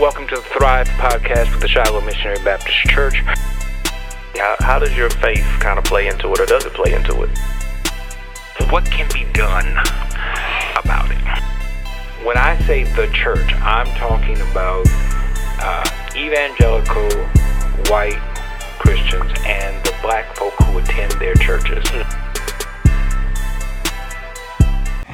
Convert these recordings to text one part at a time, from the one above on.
Welcome to the Thrive podcast with the Shiloh Missionary Baptist Church. How, how does your faith kind of play into it, or does it play into it? What can be done about it? When I say the church, I'm talking about uh, evangelical white Christians and the black folk who attend their churches.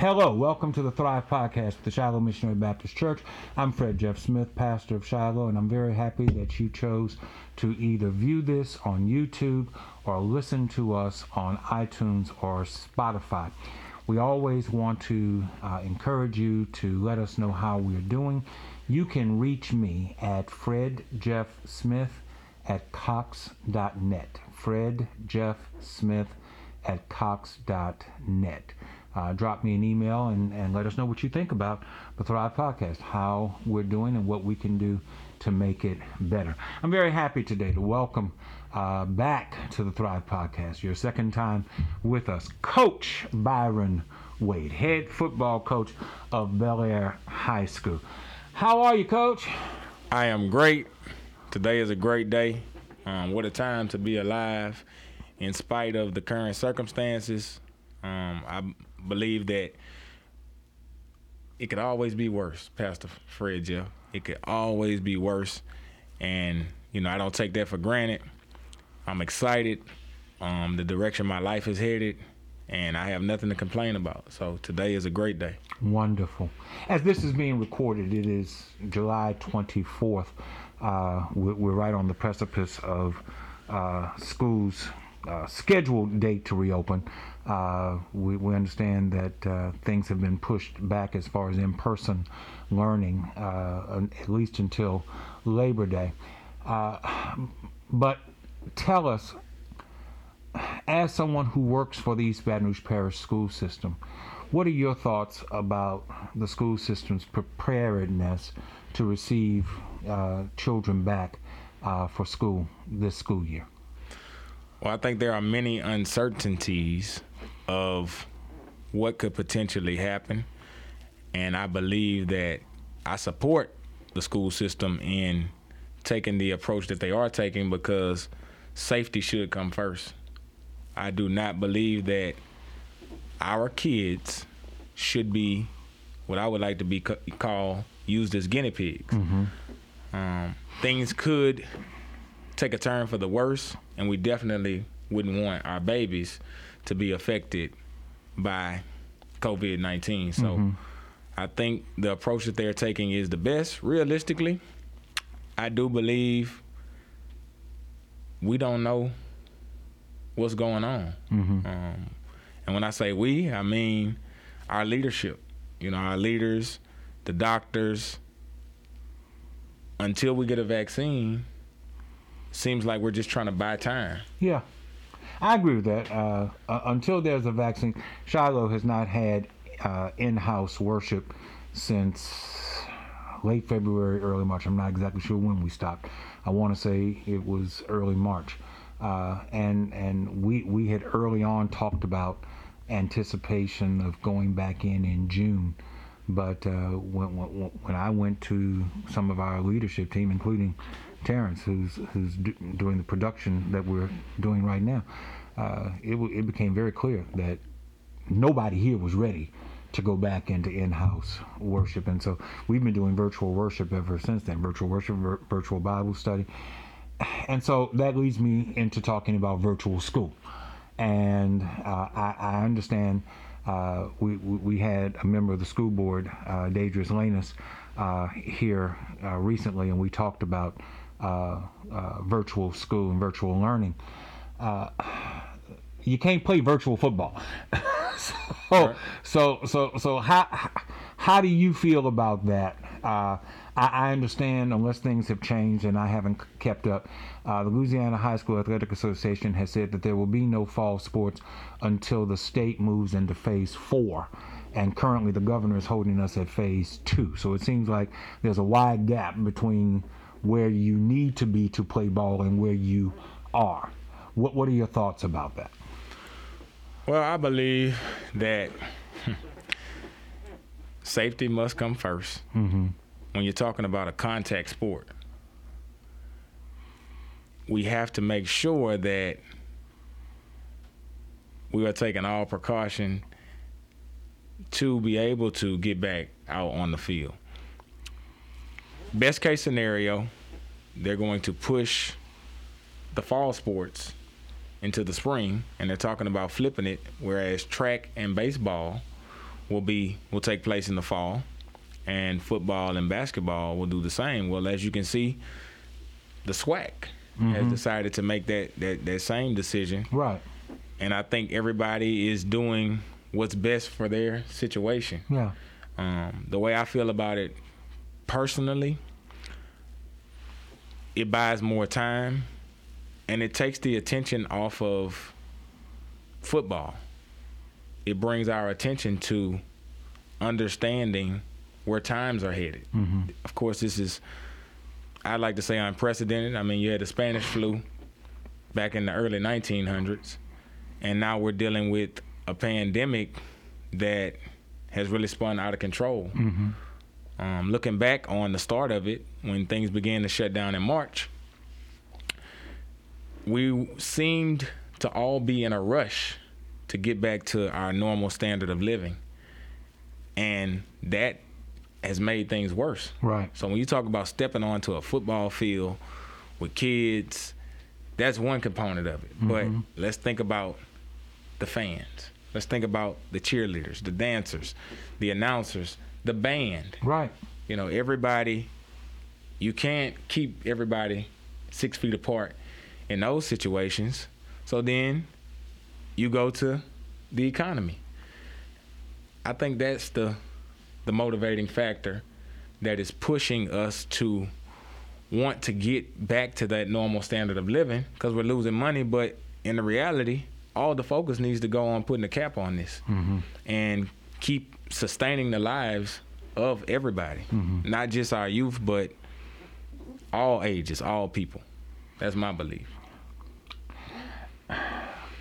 Hello, welcome to the Thrive Podcast with the Shiloh Missionary Baptist Church. I'm Fred Jeff Smith, pastor of Shiloh, and I'm very happy that you chose to either view this on YouTube or listen to us on iTunes or Spotify. We always want to uh, encourage you to let us know how we're doing. You can reach me at Fred Jeff Smith at Cox.net. Fred Jeff Smith at Cox.net uh, drop me an email and, and let us know what you think about the Thrive Podcast, how we're doing and what we can do to make it better. I'm very happy today to welcome uh, back to the Thrive Podcast, your second time with us, Coach Byron Wade, head football coach of Belaire High School. How are you, Coach? I am great. Today is a great day. Um, what a time to be alive in spite of the current circumstances. Um, I believe that it could always be worse, Pastor Fred Jeff. It could always be worse. And, you know, I don't take that for granted. I'm excited. Um, the direction my life is headed, and I have nothing to complain about. So today is a great day. Wonderful. As this is being recorded, it is July 24th. Uh, we're, right on the precipice of uh, schools' uh, scheduled date to reopen. Uh, we, we, understand that uh, things have been pushed back as far as in-person learning, uh, at least until Labor Day. Uh, but tell us, as someone who works for the East Baton Rouge Parish School System, what are your thoughts about the school system's preparedness to receive uh, children back uh, for school this school year? Well, I think there are many uncertainties of what could potentially happen. And I believe that I support the school system in taking the approach that they are taking because safety should come first. I do not believe that our kids should be what I would like to be called used as guinea pigs. Mm-hmm. Um, things could take a turn for the worse, and we definitely wouldn't want our babies to be affected by COVID 19. So mm-hmm. I think the approach that they're taking is the best. Realistically, I do believe we don't know what's going on. Mm-hmm. Um, and when I say we, I mean our leadership. You know, our leaders, the doctors. Until we get a vaccine, seems like we're just trying to buy time. Yeah. I agree with that. Uh, uh, until there's a vaccine, Shiloh has not had uh, in-house worship since late February, early March. I'm not exactly sure when we stopped. I want to say it was early March, uh, and and we we had early on talked about anticipation of going back in in June. But uh, when, when, when I went to some of our leadership team, including Terrence, who's who's do, doing the production that we're doing right now, uh, it it became very clear that nobody here was ready to go back into in-house worship, and so we've been doing virtual worship ever since then. Virtual worship, vir- virtual Bible study, and so that leads me into talking about virtual school. And uh, I, I, understand uh, we, we had a member of the school board, uh, Lanus, uh, here uh, recently, and we talked about uh, uh, virtual school and virtual learning. Uh, you can't play virtual football. so, right. so, so, so, how how do you feel about that? Uh, I, I, understand unless things have changed and I haven't kept up. Uh, the Louisiana High School Athletic Association has said that there will be no fall sports until the state moves into phase four. And currently, the governor is holding us at phase two. So it seems like there's a wide gap between where you need to be to play ball and where you are. What What are your thoughts about that? Well, I believe that safety must come 1st mm-hmm. when you're talking about a contact sport, we have to make sure that we are taking all precaution to be able to get back out on the field. Best case scenario, they're going to push the fall sports into the spring and they're talking about flipping it whereas track and baseball will be will take place in the fall and football and basketball will do the same well as you can see the SWAC has decided to make that, that that same decision Right. and I think everybody is doing what's best for their situation. Yeah. Um, the way I feel about it personally, it buys more time and it takes the attention off of football. It brings our attention to understanding where times are headed. Mm-hmm. Of course, this is, I'd like to say, unprecedented. I mean, you had the Spanish flu back in the early 1900s, and now we're dealing with a pandemic that has really spun out of control. Mm-hmm. Um, looking back on the start of it, when things began to shut down in March, we seemed to all be in a rush to get back to our normal standard of living. And that has made things worse. Right. So when you talk about stepping onto a football field with kids, that's one component of it. But let's think about the fans. Let's think about the cheerleaders, the dancers, the announcers, the band. Right. You know, everybody. You can't keep everybody six feet apart in those situations. So then you go to the economy. I think that's the the motivating factor that is pushing us to want to get back to that normal standard of living because we're losing money. But in the reality, all the focus needs to go on putting a cap on this mm-hmm. and keep sustaining the lives of everybody, not just our youth, but all ages, all people. That's my belief.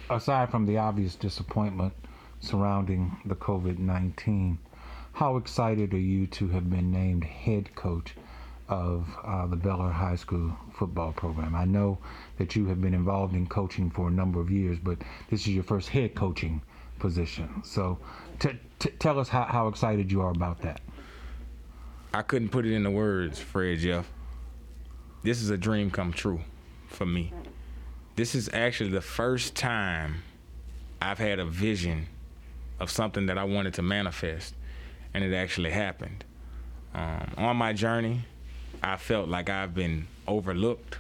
Aside from the obvious disappointment surrounding the COVID 19, how excited are you to have been named head coach of uh, the Belaire High School football program? I know that you have been involved in coaching for a number of years, but this is your first head coaching position. So t- t- tell us how, how excited you are about that. I couldn't put it into words, Fred Jeff. This is a dream come true for me. This is actually the first time I've had a vision of something that I wanted to manifest, and it actually happened. Um, on my journey, I felt like I've been overlooked.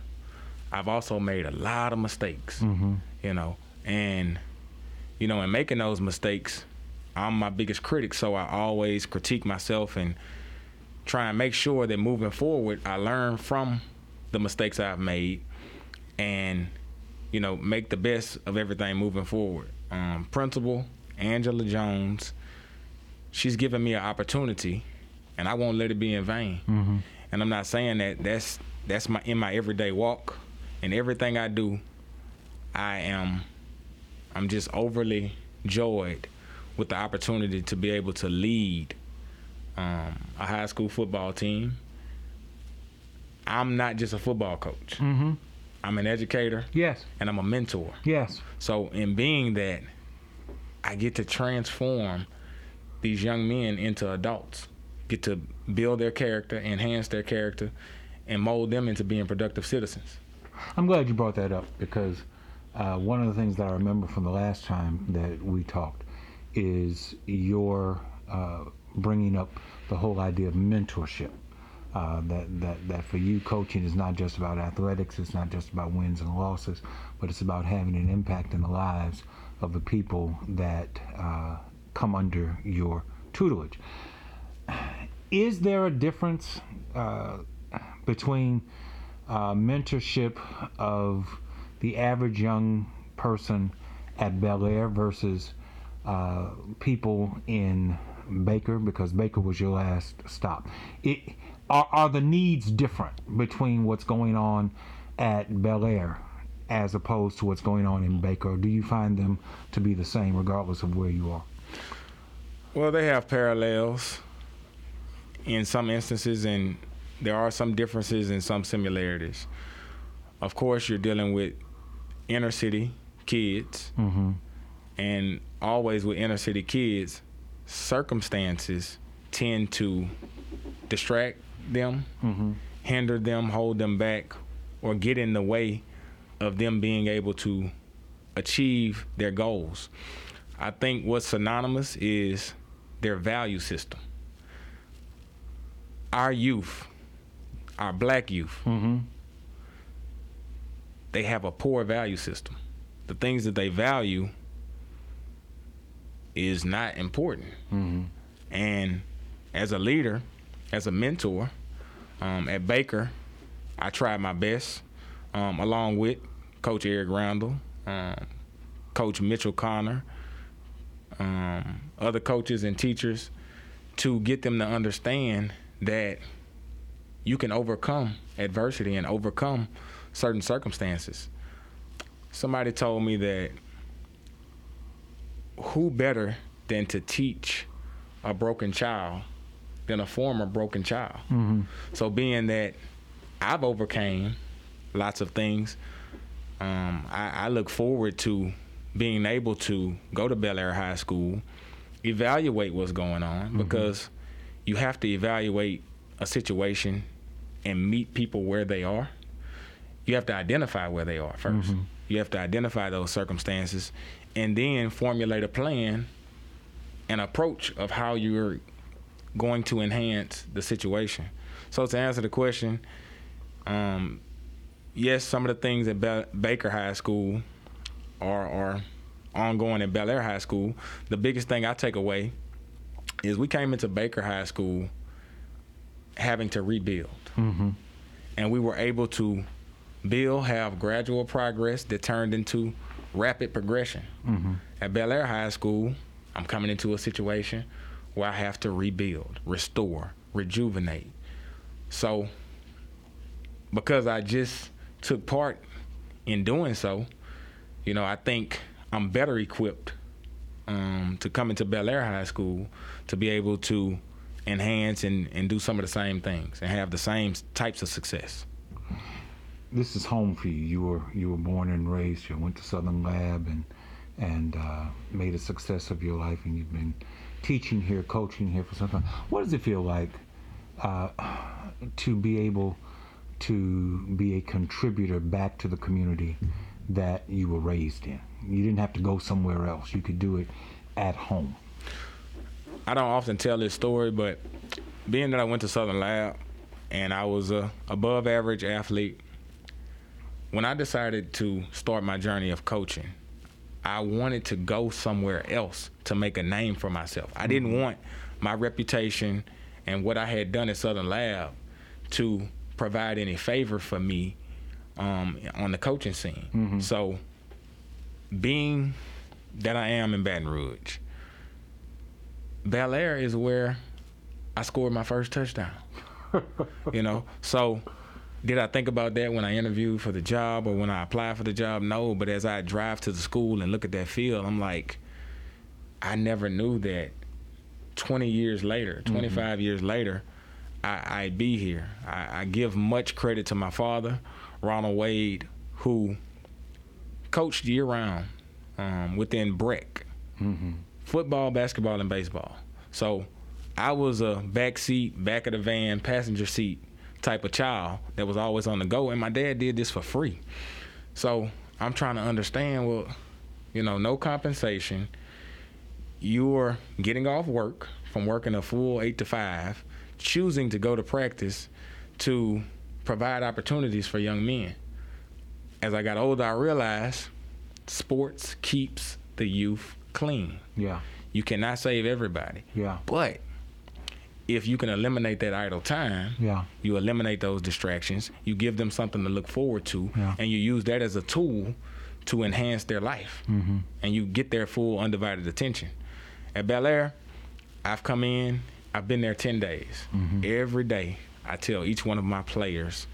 I've also made a lot of mistakes, you know, and you know, in making those mistakes, I'm my biggest critic, so I always critique myself and try and make sure that moving forward, I learn from the mistakes I've made and, you know, make the best of everything moving forward. Um, Principal Angela Jones, she's given me an opportunity, and I won't let it be in vain. And I'm not saying that that's that's my in my everyday walk, and everything I do, I am, I'm just overly joyed with the opportunity to be able to lead um, a high school football team. I'm not just a football coach. Mm-hmm. I'm an educator Yes. and I'm a mentor. Yes. So in being that, I get to transform these young men into adults. Get to build their character, enhance their character, and mold them into being productive citizens. I'm glad you brought that up because uh, one of the things that I remember from the last time that we talked is your uh, bringing up the whole idea of mentorship. Uh, that, that, that for you, coaching is not just about athletics, it's not just about wins and losses, but it's about having an impact in the lives of the people that uh, come under your tutelage. Is there a difference uh, between uh, mentorship of the average young person at Belaire versus uh, people in Baker because Baker was your last stop. It, are, are the needs different between what's going on at Belaire as opposed to what's going on in Baker? Do you find them to be the same regardless of where you are? Well, they have parallels in some instances, and there are some differences and some similarities. Of course, you're dealing with inner city kids, mm-hmm. and always with inner city kids, circumstances tend to distract them, mm-hmm. hinder them, hold them back, or get in the way of them being able to achieve their goals. I think what's synonymous is their value system. Our youth, our black youth, mm-hmm. They have a poor value system. The things that they value is not important. And as a leader, as a mentor, um, at Baker, I tried my best, um, along with Coach Eric Randall, um, Coach Mitchell Connor, um, other coaches and teachers, to get them to understand that you can overcome adversity and overcome certain circumstances. Somebody told me that who better than to teach a broken child than a former broken child. So being that I've overcame lots of things, um, I, I look forward to being able to go to Belaire High School, evaluate what's going on because you have to evaluate a situation and meet people where they are. You have to identify where they are 1st You have to identify those circumstances and then formulate a plan an approach of how you're going to enhance the situation. So to answer the question, um, yes, some of the things at Ba- Baker High School are, are ongoing at Belaire High School. The biggest thing I take away is we came into Baker High School having to rebuild, and we were able to build, have gradual progress that turned into rapid progression. At Belaire High School, I'm coming into a situation where I have to rebuild, restore, rejuvenate. So, because I just took part in doing so, you know, I think I'm better equipped um, to come into Belaire High School to be able to enhance and, and do some of the same things and have the same types of success. This is home for you. You were you were born and raised. You went to Southern Lab and and uh, made a success of your life, and you've been teaching here, coaching here for some time. What does it feel like uh, to be able to be a contributor back to the community that you were raised in? You didn't have to go somewhere else. You could do it at home. I don't often tell this story, but being that I went to Southern Lab and I was a above average athlete, when I decided to start my journey of coaching, I wanted to go somewhere else to make a name for myself. I didn't want my reputation and what I had done at Southern Lab to provide any favor for me um, on the coaching scene. So, being that I am in Baton Rouge, Belaire is where I scored my first touchdown. you know, so did I think about that when I interviewed for the job or when I applied for the job? No, but as I drive to the school and look at that field, I'm like, I never knew that 20 years later, 25 years later, I, I'd be here. I, I give much credit to my father, Ronald Wade, who coached year round um, within BREC football, basketball, and baseball. So I was a back seat, back of the van, passenger seat type of child that was always on the go, and my dad did this for free. So I'm trying to understand. Well, you know, no compensation. You're getting off work from working a full eight to five, choosing to go to practice to provide opportunities for young men. As I got older, I realized sports keeps the youth clean. Yeah, You cannot save everybody. yeah, But if you can eliminate that idle time, yeah. you eliminate those distractions, you give them something to look forward to, Yeah. and you use that as a tool to enhance their life. Mm-hmm. And you get their full undivided attention. At Belaire, I've come in, I've been there 10 days. Every day, I tell each one of my players,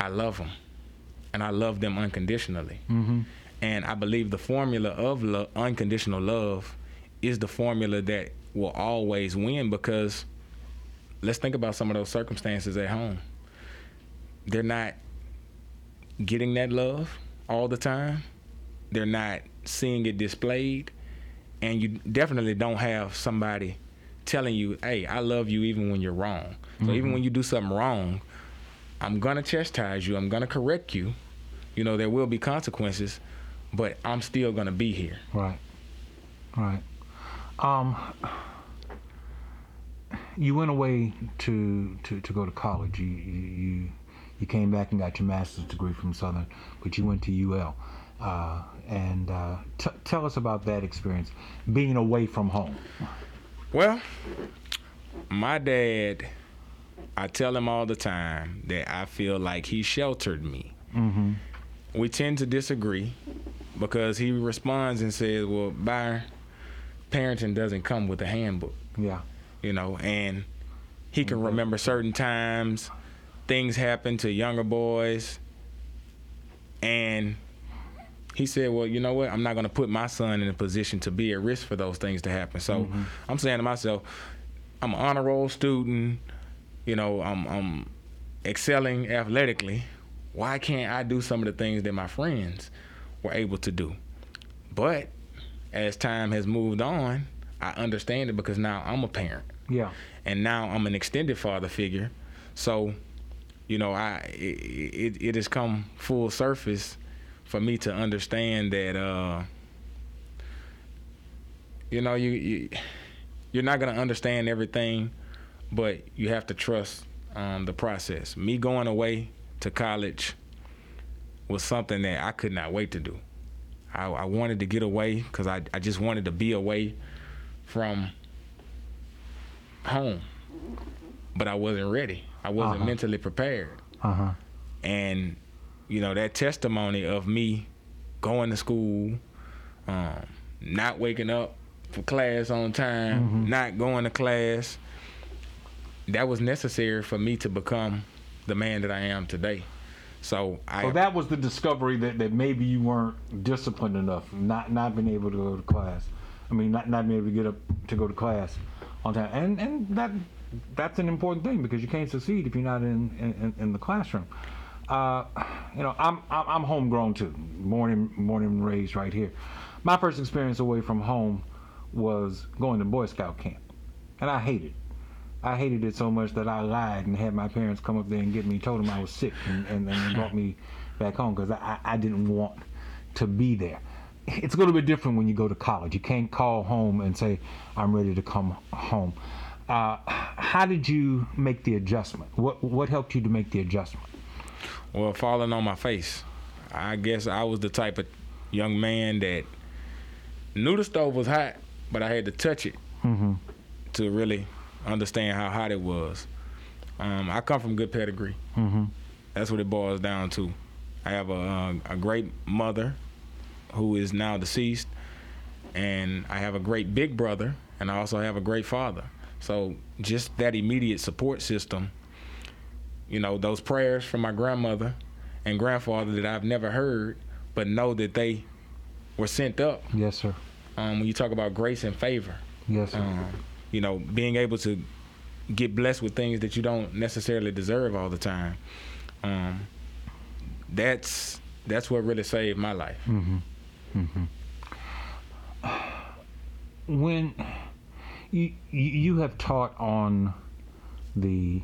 I love them. And I love them unconditionally. And I believe the formula of lo- unconditional love is the formula that will always win because let's think about some of those circumstances at home. They're not getting that love all the time. They're not seeing it displayed, and you definitely don't have somebody telling you, "Hey, I love you even when you're wrong." So even mm-hmm. when you do something wrong, I'm gonna chastise you. I'm gonna correct you. You know, there will be consequences, but I'm still gonna be here. Right. Right. Um, you went away to, to, to go to college. You, you you came back and got your master's degree from Southern, but you went to UL. Uh, and uh, t- tell us about that experience, being away from home. Well, my dad, I tell him all the time that I feel like he sheltered me. Mm-hmm. We tend to disagree because he responds and says, "Well, Byron, parenting doesn't come with a handbook, Yeah. you know, and he can mm-hmm. remember certain times things happen to younger boys, and." He said, "Well, you know what? I'm not going to put my son in a position to be at risk for those things to happen. So mm-hmm. I'm saying to myself, I'm an honor roll student. You know, I'm, I'm excelling athletically. Why can't I do some of the things that my friends were able to do? But as time has moved on, I understand it because now I'm a parent Yeah. and now I'm an extended father figure. So, you know, I it, it, it has come full surface for me to understand that uh, you know you, you you're not gonna understand everything, but you have to trust um, the process. Me going away to college was something that I could not wait to do. I, I wanted to get away because I, I just wanted to be away from home, but I wasn't ready. I wasn't Uh-huh. mentally prepared. Uh huh. And you know that testimony of me going to school, um, not waking up for class on time, not going to class, that was necessary for me to become the man that I am today. So I that was the discovery that, that maybe you weren't disciplined enough, not not being able to go to class. I mean, not not being able to get up to go to class on time, and and that that's an important thing because you can't succeed if you're not in in, in the classroom. Uh, you know, I'm I'm I'm homegrown too, born and born and raised right here. My first experience away from home was going to Boy Scout camp, and I hated. it. I hated it so much that I lied and had my parents come up there and get me, told them I was sick, and, and, brought me back home because I, I didn't want to be there. It's a little bit different when you go to college. You can't call home and say, I'm ready to come home. Uh, how did you make the adjustment? What, what helped you to make the adjustment? Well, falling on my face. I guess I was the type of young man that knew the stove was hot, but I had to touch it Mm-hmm. to really understand how hot it was. Um, I come from good pedigree. Mm-hmm. That's what it boils down to. I have a, uh, a great mother who is now deceased, and I have a great big brother, and I also have a great father. So just that immediate support system, you know, those prayers from my grandmother and grandfather that I've never heard, but know that they were sent up. Yes, sir. Um, when you talk about grace and favor, Yes, sir. um, you know, being able to get blessed with things that you don't necessarily deserve all the time. Um, that's that's what really saved my life. when you you you have taught on the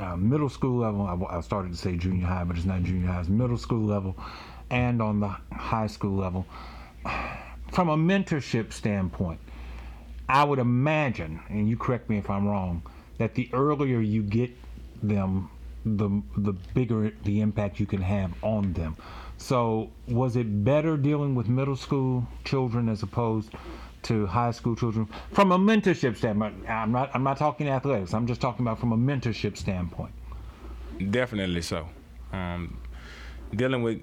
uh, middle school level, I, I started to say junior high, but it's not junior high. It's middle school level, and on the high school level. From a mentorship standpoint, I would imagine, and you correct me if I'm wrong, that the earlier you get them, the the bigger the impact you can have on them. So, was it better dealing with middle school children as opposed to high school children from a mentorship standpoint? I'm not I'm not talking athletics. I'm just talking about from a mentorship standpoint. Definitely so. Um, dealing with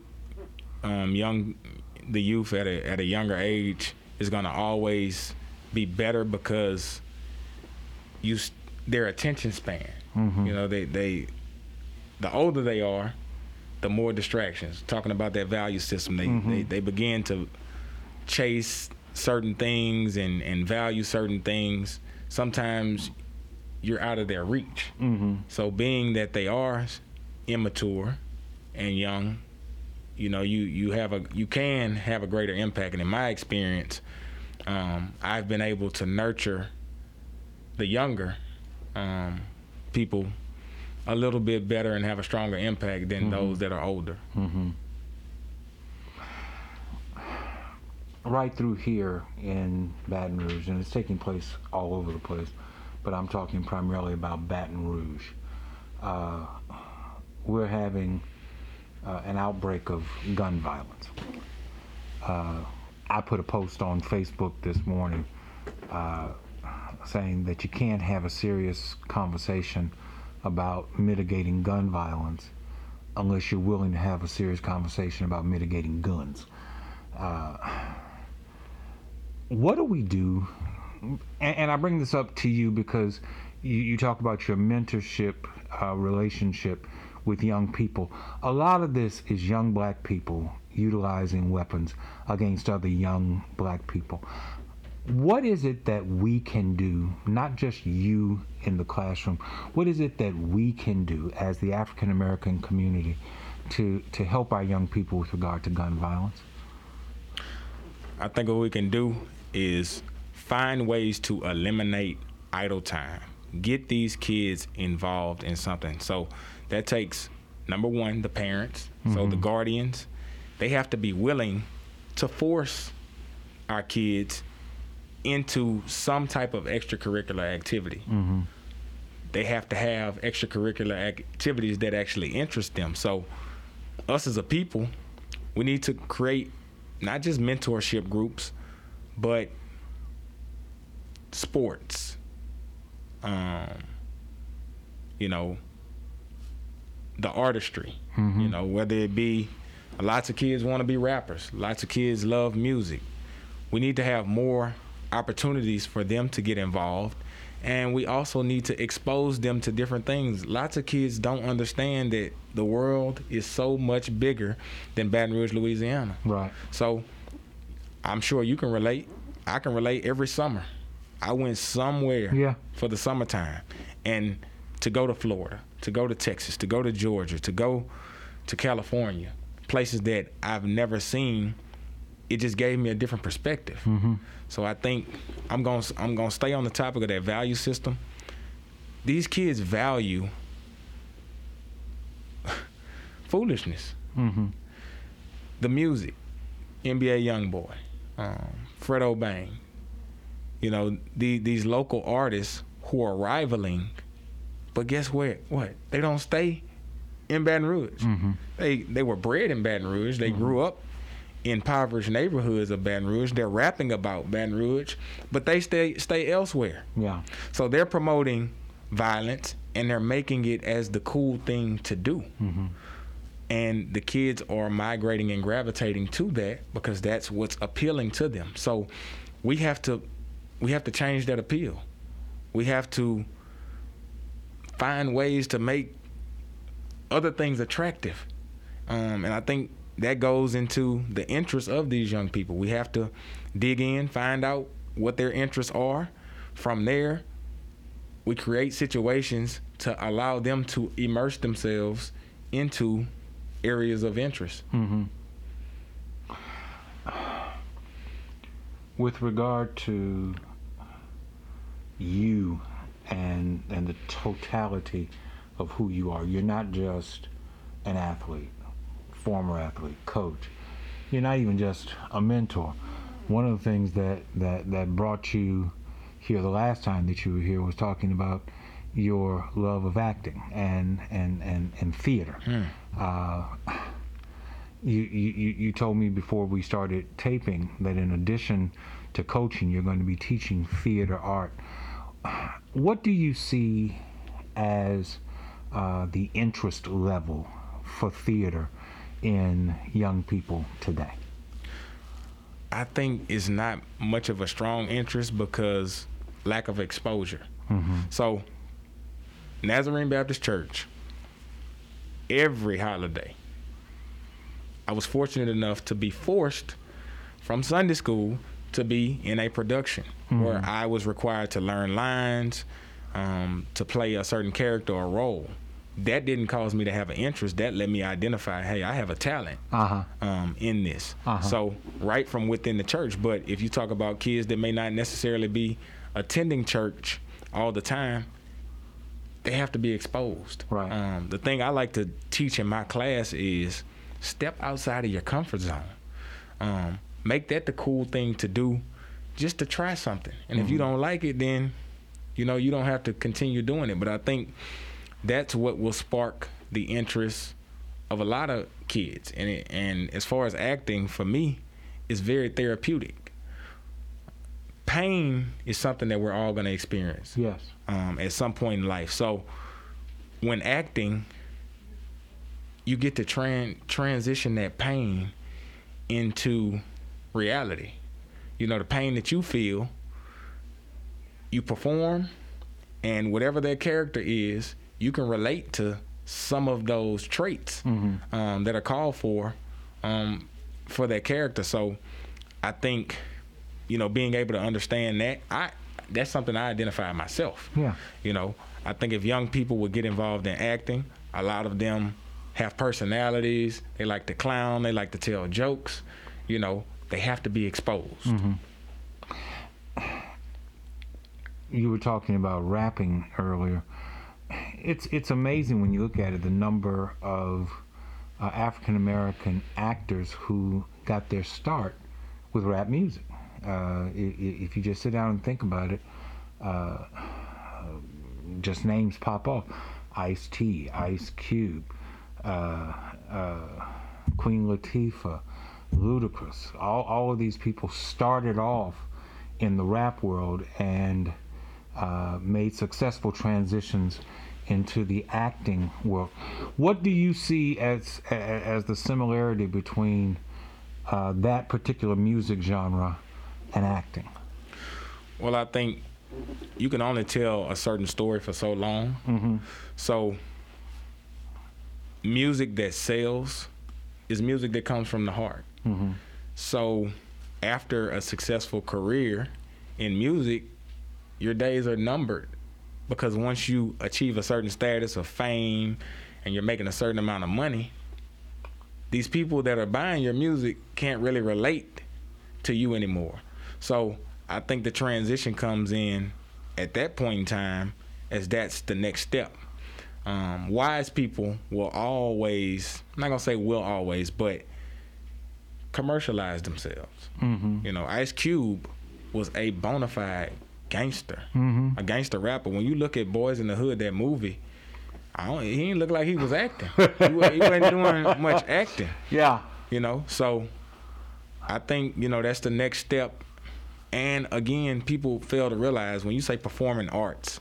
um, young, the youth at a at a younger age is going to always be better because you their attention span. You know, they they the older they are, the more distractions. Talking about that value system, they they, they begin to chase certain things and and value certain things. Sometimes you're out of their reach. Mm-hmm. So being that they are immature and young, you know, you you have a you can have a greater impact. And in my experience, um, I've been able to nurture the younger um, people a little bit better and have a stronger impact than mm-hmm. those that are older. Mm-hmm. Right through here in Baton Rouge, and it's taking place all over the place, but I'm talking primarily about Baton Rouge. Uh, we're having uh, an outbreak of gun violence. Uh, I put a post on Facebook this morning uh, saying that you can't have a serious conversation about mitigating gun violence unless you're willing to have a serious conversation about mitigating guns. Uh, what do we do? And, and, I bring this up to you because you, you talk about your mentorship uh, relationship with young people. A lot of this is young black people utilizing weapons against other young black people what is it that we can do, not just you in the classroom, what is it that we can do as the African American community to, to help our young people with regard to gun violence? I think what we can do is find ways to eliminate idle time. Get these kids involved in something. So that takes number one, the parents, mm-hmm. so the mm-hmm. guardians, they have to be willing to force our kids into some type of extracurricular activity. Mm-hmm. They have to have extracurricular activities that actually interest them. So, us as a people, we need to create not just mentorship groups, but sports. Um, you know, the artistry. Mm-hmm. You know, whether it be lots of kids want to be rappers, lots of kids love music. We need to have more opportunities for them to get involved and we also need to expose them to different things. Lots of kids don't understand that the world is so much bigger than Baton Rouge, Louisiana. Right. So I'm sure you can relate. I can relate every summer. I went somewhere yeah. for the summertime and to go to Florida, to go to Texas, to go to Georgia, to go to California, places that I've never seen it just gave me a different perspective. Mm-hmm. So I think I'm going to I'm going to stay on the topic of that value system. These kids value foolishness. Mm-hmm. The music, NBA YoungBoy, um, Fredo Bang. You know the, these local artists who are rivaling, but guess what? What they don't stay in Baton Rouge. Mm-hmm. They they were bred in Baton Rouge. They mm-hmm. grew up in impoverished neighborhoods of Baton Rouge. They're rapping about Baton Rouge, but they stay stay elsewhere. Yeah. So they're promoting violence and they're making it as the cool thing to do. Mm-hmm. And the kids are migrating and gravitating to that because that's what's appealing to them. So we have to we have to change that appeal. We have to find ways to make other things attractive. Um, and I think that goes into the interests of these young people. We have to dig in, find out what their interests are. From there, we create situations to allow them to immerse themselves into areas of interest. Mm-hmm. With regard to you and and the totality of who you are, you're not just an athlete former athlete, coach. You're not even just a mentor. One of the things that, that, that brought you here the last time that you were here was talking about your love of acting and and and, and theater. Hmm. Uh, you, you you told me before we started taping that in addition to coaching, you're going to be teaching theater art. What do you see as uh, the interest level for theater in young people today? I think it's not much of a strong interest because lack of exposure. Mm-hmm. So, Nazarene Baptist Church, every holiday, I was fortunate enough to be forced from Sunday school to be in a production mm-hmm. where I was required to learn lines, um, to play a certain character or role. That didn't cause me to have an interest. That let me identify, hey, I have a talent Uh-huh. um, in this. Uh-huh. So right from within the church. But if you talk about kids that may not necessarily be attending church all the time, they have to be exposed. Right. Um, the thing I like to teach in my class is step outside of your comfort zone. Um, make that the cool thing to do, just to try something. And if you Mm-hmm. don't like it, then you know you don't have to continue doing it. But I think that's what will spark the interest of a lot of kids. And it, and as far as acting, for me, it's very therapeutic. Pain is something that we're all going to experience Yes. um, at some point in life. So when acting, you get to tran- transition that pain into reality. You know, the pain that you feel, you perform, and whatever that character is, you can relate to some of those traits um, that are called for um, for that character. So I think, you know, being able to understand that, I that's something I identify myself. Yeah. You know, I think if young people would get involved in acting, a lot of them have personalities. They like to clown. They like to tell jokes. You know, they have to be exposed. you were talking about rapping earlier. It's it's amazing when you look at it the number of uh, African American actors who got their start with rap music. Uh, if you just sit down and think about it, uh, just names pop up: Ice T, Ice Cube, uh, uh, Queen Latifah, Ludacris. All all of these people started off in the rap world and uh, made successful transitions into the acting world. What do you see as as the similarity between uh, that particular music genre and acting? Well, I think you can only tell a certain story for so long. So, music that sells is music that comes from the heart. So, after a successful career in music, your days are numbered because once you achieve a certain status of fame and you're making a certain amount of money, these people that are buying your music can't really relate to you anymore. So I think the transition comes in at that point in time as that's the next step. Um, wise people will always, I'm not gonna say will always, but commercialize themselves. You know, Ice Cube was a bona fide gangster, mm-hmm. a gangster rapper. When you look at Boyz n the Hood, that movie, I don't, he didn't look like he was acting. he, he wasn't doing much acting Yeah. you know so i think you know that's the next step and again people fail to realize when you say performing arts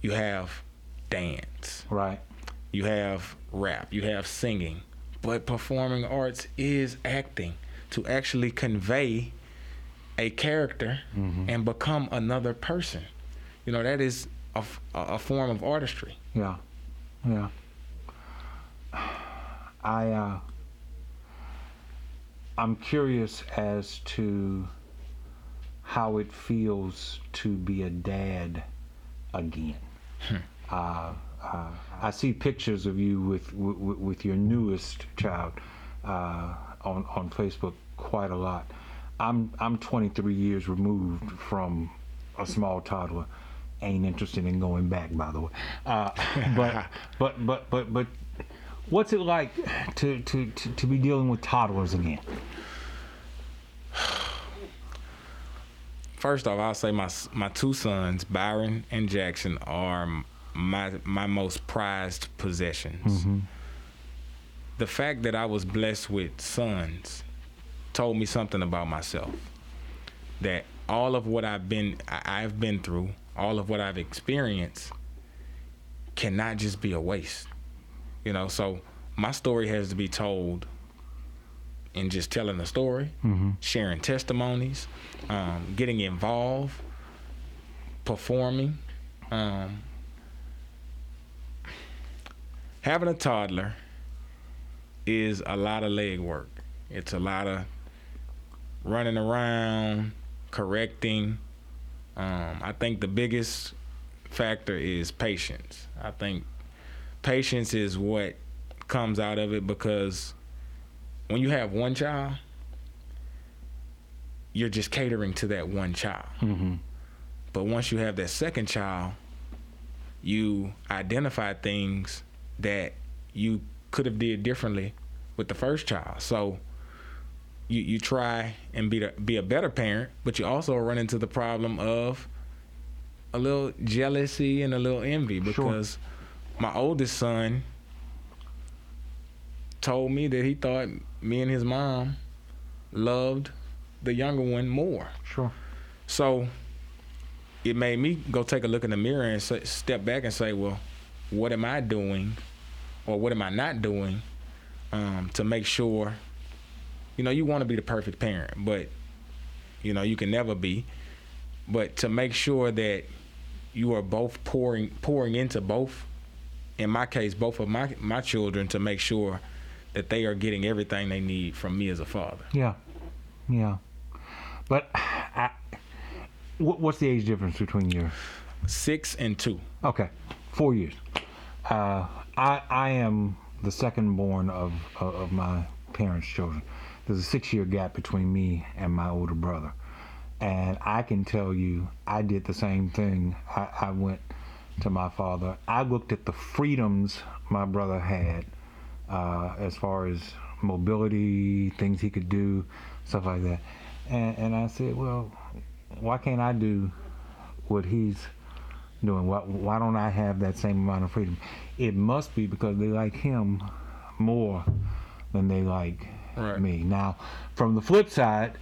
you have dance Right. you have rap you have singing but performing arts is acting to actually convey a character and become another person you know that is a form of artistry Yeah. Yeah. I uh I'm curious as to how it feels to be a dad again. Uh, uh, I see pictures of you with with, with your newest child uh, on on Facebook quite a lot. I'm I'm 23 years removed from a small toddler. Ain't interested in going back, by the way. Uh, but but but but but what's it like to, to, to, to be dealing with toddlers again? First off, I'll say my my two sons, Byron and Jackson, are my my most prized possessions. The fact that I was blessed with sons told me something about myself. That all of what I've been I've been through, all of what I've experienced, cannot just be a waste. You know, so my story has to be told in just telling the story, sharing testimonies, um, getting involved, performing. Um, having a toddler is a lot of leg work. It's a lot of running around, correcting. Um, I think the biggest factor is patience. I think patience is what comes out of it because when you have one child, you're just catering to that one child. Mm-hmm. But once you have that second child, you identify things that you could have did differently with the first child. So you you try and be the, be a better parent, but you also run into the problem of a little jealousy and a little envy because my oldest son told me that he thought me and his mom loved the younger one more. Sure. So it made me go take a look in the mirror and step back and say, well, what am I doing or what am I not doing um, to make sure, you know, you want to be the perfect parent, but, you know, you can never be. But to make sure that you are both pouring pouring into both, in my case, both of my, my children to make sure that they are getting everything they need from me as a father. Yeah. Yeah. But I, what, what's the age difference between you? Six and two. Okay, four years. Uh, I I am the second born of, of of my parents' children. There's a six year gap between me and my older brother, and I can tell you, I did the same thing. I, I went to my father. I looked at the freedoms my brother had, uh, as far as mobility, things he could do, stuff like that, and and I said, well, why can't I do what he's doing? Why, why don't I have that same amount of freedom? It must be because they like him more than they like Right. me. Now, from the flip side,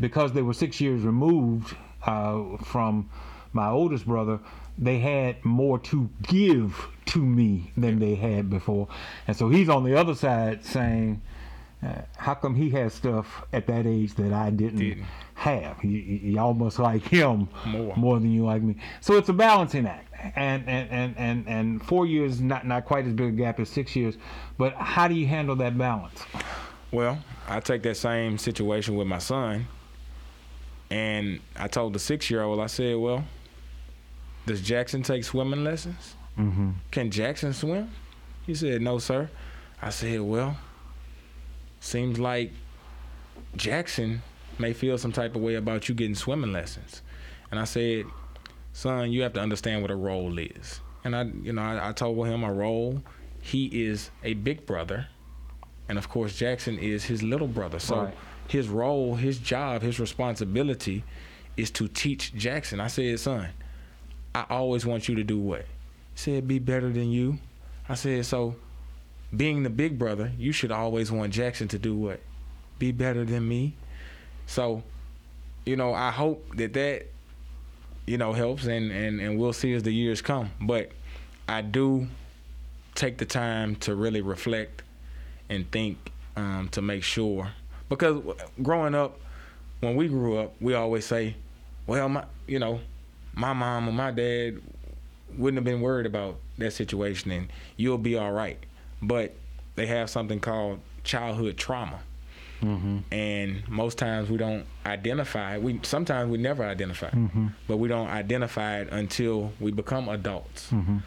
because they were six years removed uh, from my oldest brother, they had more to give to me than they had before. And so he's on the other side saying, uh, how come he has stuff at that age that I didn't, Didn't. have? You, almost like him More. than you like me. So it's a balancing act. And and, and, and, and four years not not quite as big a gap as six years, but how do you handle that balance? Well, I take that same situation with my son, and I told the six-year-old, I said, "Well, does Jackson take swimming lessons? Mm-hmm. Can Jackson swim?" He said, "No, sir." I said, "Well, seems like Jackson may feel some type of way about you getting swimming lessons." And I said, "Son, you have to understand what a role is." And I, you know, I, I told him a role. He is a big brother, and of course Jackson is his little brother. So Right. his role, his job, his responsibility is to teach Jackson. I said, son, I always want you to do what? He said, be better than you. I said, so being the big brother, you should always want Jackson to do what? Be better than me. So, you know, I hope that that, you know, helps and, and, and we'll see as the years come. But I do take the time to really reflect and think um, to make sure. Because growing up, when we grew up, we always say, well, my, you know, my mom or my dad wouldn't have been worried about that situation and you'll be all right. But they have something called childhood trauma. Mm-hmm. And most times we don't identify. We sometimes we never identify, Mm-hmm. but we don't identify it until we become adults. Mm-hmm.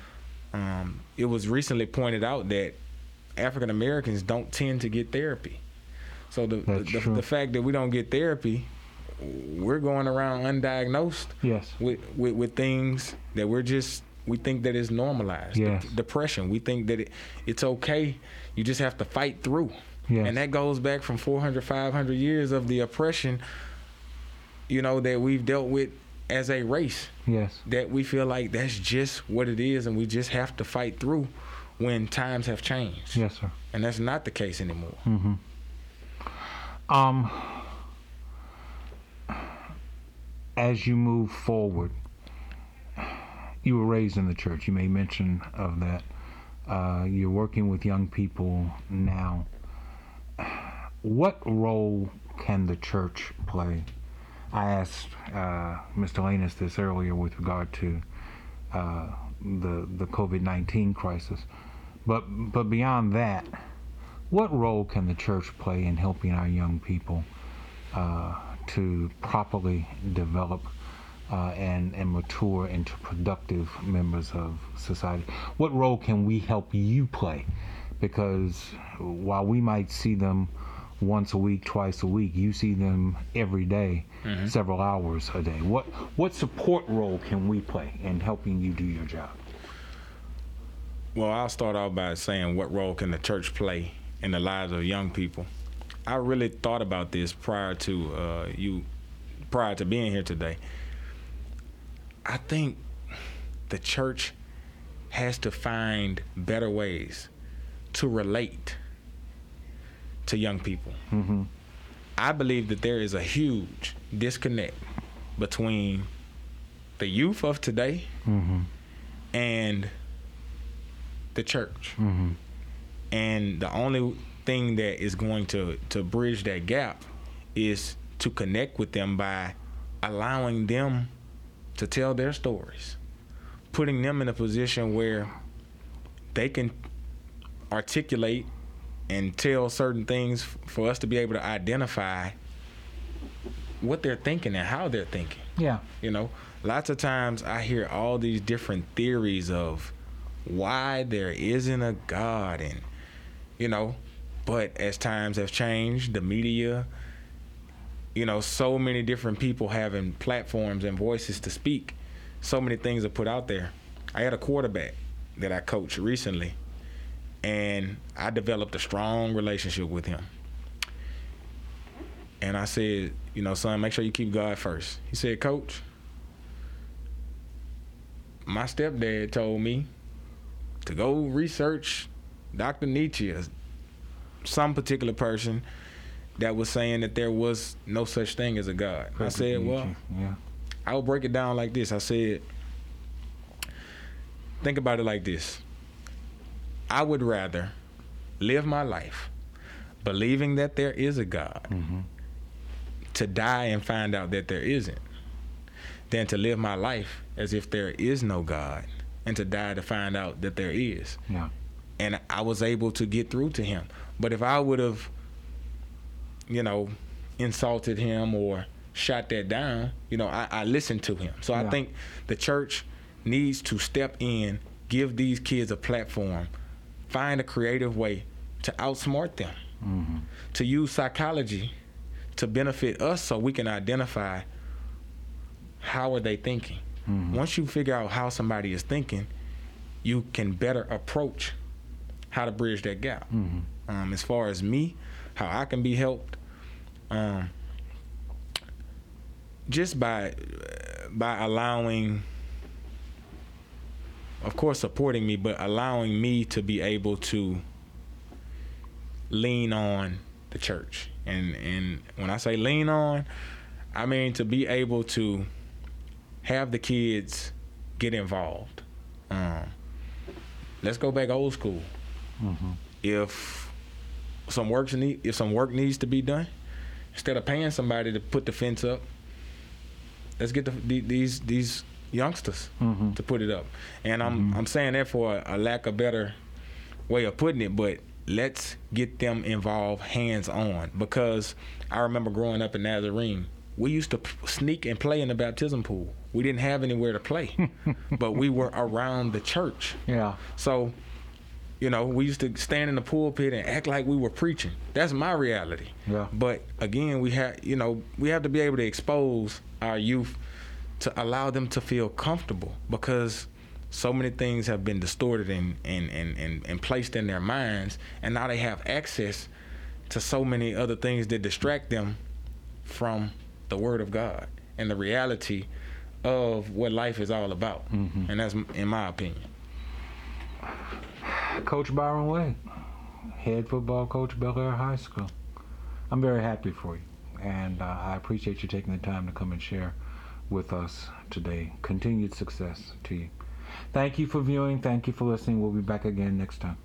Um, it was recently pointed out that African Americans don't tend to get therapy. So the the, the the fact that we don't get therapy, we're going around undiagnosed Yes. with, with, with things that we're just we think that is normalized. Yes. De- depression. We think that it, it's okay. You just have to fight through. Yes. And that goes back from 400, 500 years of the oppression, you know, that we've dealt with as a race. Yes. That we feel like that's just what it is, and we just have to fight through when times have changed. Yes, sir. And that's not the case anymore. Mm-hmm. Um, as you move forward, you were raised in the church. You made mention of that. Uh, you're working with young people now. What role can the church play? I asked uh, Mr. Lanus this earlier with regard to uh, the the COVID nineteen crisis, but but beyond that, what role can the church play in helping our young people uh, to properly develop uh, and and mature into productive members of society. What role can we help you play? Because while we might see them once a week, twice a week, you see them every day, several hours a day. What what support role can we play in helping you do your job? Well, I'll start off by saying what role can the church play in the lives of young people? I really thought about this prior to uh, you, prior to being here today. I think the church has to find better ways to relate to young people. I believe that there is a huge disconnect between the youth of today and the church. Mm-hmm. And the only thing that is going to, to bridge that gap is to connect with them by allowing them to tell their stories, putting them in a position where they can articulate and tell certain things for us to be able to identify what they're thinking and how they're thinking. Yeah. You know, lots of times I hear all these different theories of why there isn't a God, and you know, but as times have changed, the media, you know, so many different people having platforms and voices to speak, so many things are put out there. I had a quarterback that I coached recently, and I developed a strong relationship with him. And I said, you know, son, make sure you keep God first. He said, Coach, my stepdad told me to go research Dr. Nietzsche, some particular person that was saying that there was no such thing as a God. I said, well, yeah. I will break it down like this. I said, think about it like this. I would rather live my life believing that there is a God mm-hmm. to die and find out that there isn't than to live my life as if there is no God and to die to find out that there is. Yeah. And I was able to get through to him. But if I would have, you know, insulted him or shot that down, you know, I, I listened to him. So Yeah. I think the church needs to step in, give these kids a platform, find a creative way to outsmart them, mm-hmm. to use psychology to benefit us so we can identify how are they thinking. Once you figure out how somebody is thinking, you can better approach how to bridge that gap. Um, as far as me, how I can be helped, um, just by by allowing, of course, supporting me, but allowing me to be able to lean on the church. And and when I say lean on, I mean to be able to have the kids get involved. Um, let's go back old school. Mm-hmm. If some works need, if some work needs to be done, instead of paying somebody to put the fence up, let's get the, the, these these youngsters mm-hmm. to put it up. And I'm mm-hmm. I'm saying that for a, a lack of better way of putting it, but let's get them involved hands on because I remember growing up in Nazarene. We used to sneak and play in the baptism pool. We didn't have anywhere to play, but we were around the church. Yeah. So, you know, we used to stand in the pulpit and act like we were preaching. That's my reality. Yeah. But again, we have, you know, we have to be able to expose our youth to allow them to feel comfortable because so many things have been distorted and and, and, and, and placed in their minds and now they have access to so many other things that distract them from the word of God and the reality of what life is all about. And that's in my opinion. Coach Byron Wade, head football coach, Belaire High School. I'm very happy for you, and uh, I appreciate you taking the time to come and share with us today. Continued success to you. Thank you for viewing. Thank you for listening. We'll be back again next time.